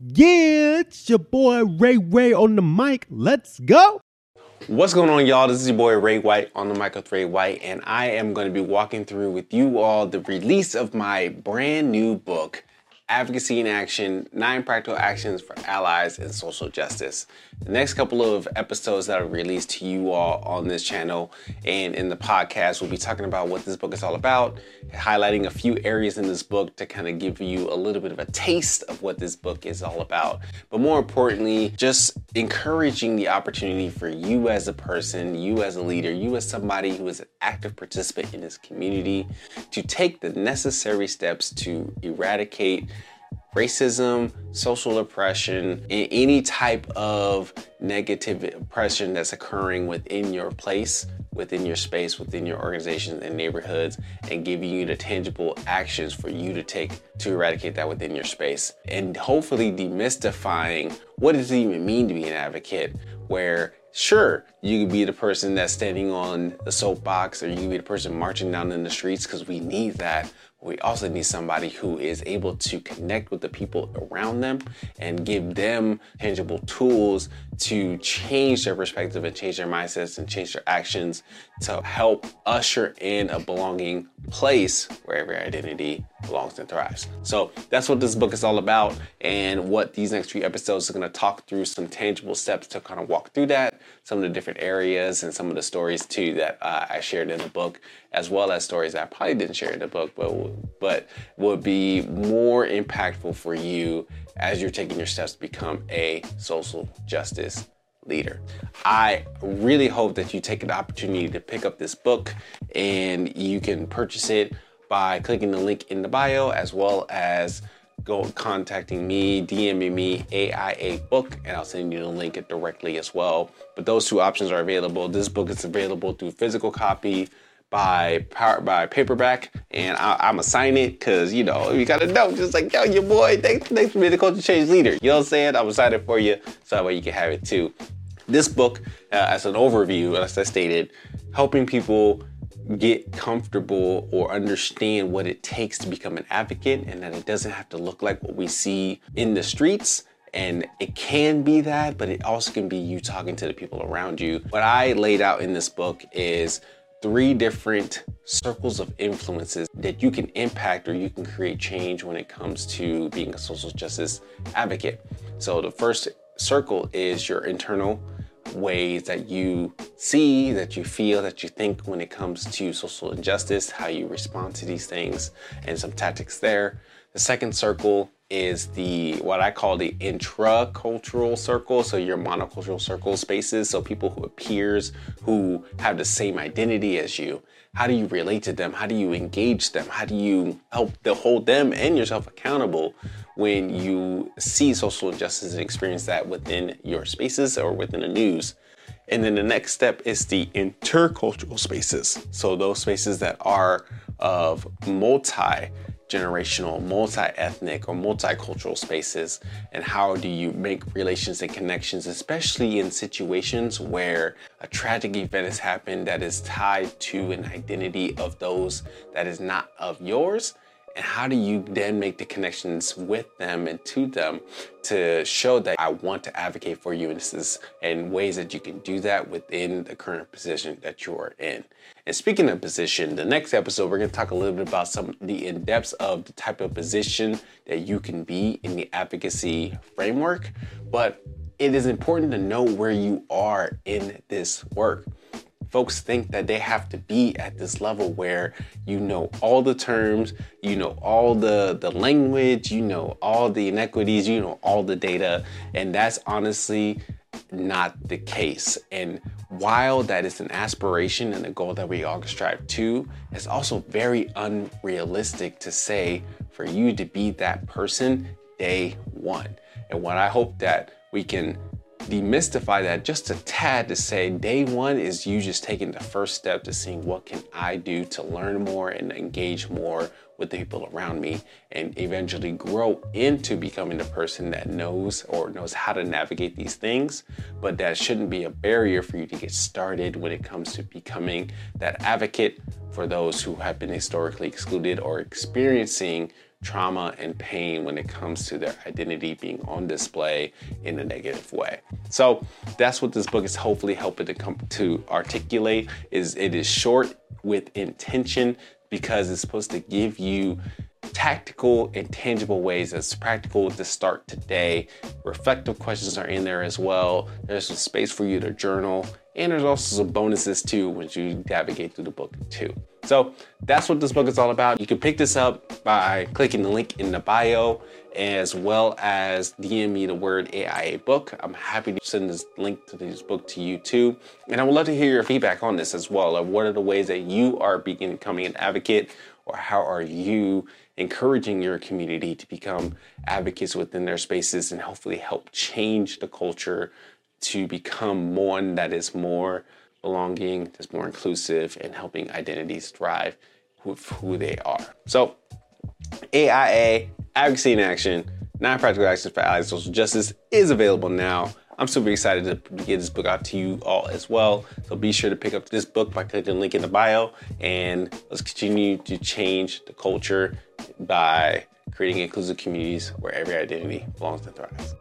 Yeah, it's your boy Ray Ray on the mic. Let's go. What's going on, y'all? This is your boy Ray White on the mic with Ray White, and I am going to be walking through with you all the release of my brand new book, Advocacy in Action Nine Practical Actions for Allies in Social Justice. The next couple of episodes that are released to you all on this channel and in the podcast, we'll be talking about what this book is all about, highlighting a few areas in this book to kind of give you a little bit of a taste of what this book is all about. But more importantly, just encouraging the opportunity for you as a person, you as a leader, you as somebody who is an active participant in this community to take the necessary steps to eradicate racism, social oppression, and any type of negative oppression that's occurring within your place, within your space, within your organizations and neighborhoods, and giving you the tangible actions for you to take to eradicate that within your space. And hopefully demystifying what does it even mean to be an advocate, where Sure, you could be the person that's standing on the soapbox, or you could be the person marching down in the streets because we need that we also need somebody who is able to connect with the people around them and give them tangible tools to change their perspective and change their mindsets and change their actions to help usher in a belonging place where every identity belongs and thrives. So that's what this book is all about, and what these next few episodes are going to talk through some tangible steps to kind of walk through that, some of the different areas, and some of the stories too that uh, I shared in the book, as well as stories that I probably didn't share in the book, but but would be more impactful for you as you're taking your steps to become a social justice leader. I really hope that you take an opportunity to pick up this book and you can purchase it by clicking the link in the bio as well as go contacting me, DMing me AIA book, and I'll send you the link directly as well. But those two options are available. This book is available through physical copy by power by paperback, and I, am gonna sign it because you know you gotta know, just like yo, your boy, thanks, thanks for being the culture change leader. You know what I'm saying? I'm excited for you, so that way you can have it too. This book, uh, as an overview, as I stated, helping people get comfortable or understand what it takes to become an advocate, and that it doesn't have to look like what we see in the streets and it can be that, but it also can be you talking to the people around you. What I laid out in this book is three different circles of influences that you can impact or you can create change when it comes to being a social justice advocate. So the first circle is your internal ways that you see, that you feel, that you think when it comes to social injustice, how you respond to these things, and some tactics there. The second circle is the what I call the intracultural circle. So your monocultural circle spaces. So people who are peers who have the same identity as you. How do you relate to them? How do you engage them? How do you help to hold them and yourself accountable when you see social injustice and experience that within your spaces or within the news? And then the next step is the intercultural spaces. So those spaces that are of multi generational, multi ethnic, or multicultural spaces? And how do you make relations and connections, especially in situations where a tragic event has happened that is tied to an identity of those that is not of yours? And how do you then make the connections with them and to them to show that I want to advocate for you? And this is in ways that you can do that within the current position that you are in. And speaking of position, the next episode, we're to talk a little bit about some the in depths of the type of position that you can be in the advocacy framework. But it is important to know where you are in this work folks think that they have to be at this level where you know all the terms, you know all the the language, you know all the inequities, you know all the data, and that's honestly not the case. And while that is an aspiration and a goal that we all strive to, it's also very unrealistic to say for you to be that person day one. And what I hope that we can demystify that just a tad to say day one is you just taking the first step to seeing what can I do to learn more and engage more with the people around me and eventually grow into becoming the person that knows or knows how to navigate these things. But that shouldn't be a barrier for you to get started when it comes to becoming that advocate for those who have been historically excluded or experiencing trauma and pain when it comes to their identity being on display in a negative way. So that's what this book is hopefully helping to come to articulate is it is short with intention because it's supposed to give you tactical and tangible ways that's practical to start today. Reflective questions are in there as well. There's some space for you to journal, and there's also some bonuses too once you navigate through the book too. So that's what this book is all about. You can pick this up by clicking the link in the bio as well as DM me the word AIA book. I'm happy to send this link to this book to you too. And I would love to hear your feedback on this as well. Of what are the ways that you are becoming an advocate or how are you encouraging your community to become advocates within their spaces and hopefully help change the culture to become one that is more belonging, that's more inclusive, and helping identities thrive with who they are. So, AIA, Advocacy in Action, Nine Practical Actions for Allied Social Justice is available now. I'm super excited to get this book out to you all as well. So be sure to pick up this book by clicking the link in the bio and let's continue to change the culture by creating inclusive communities where every identity belongs and thrives.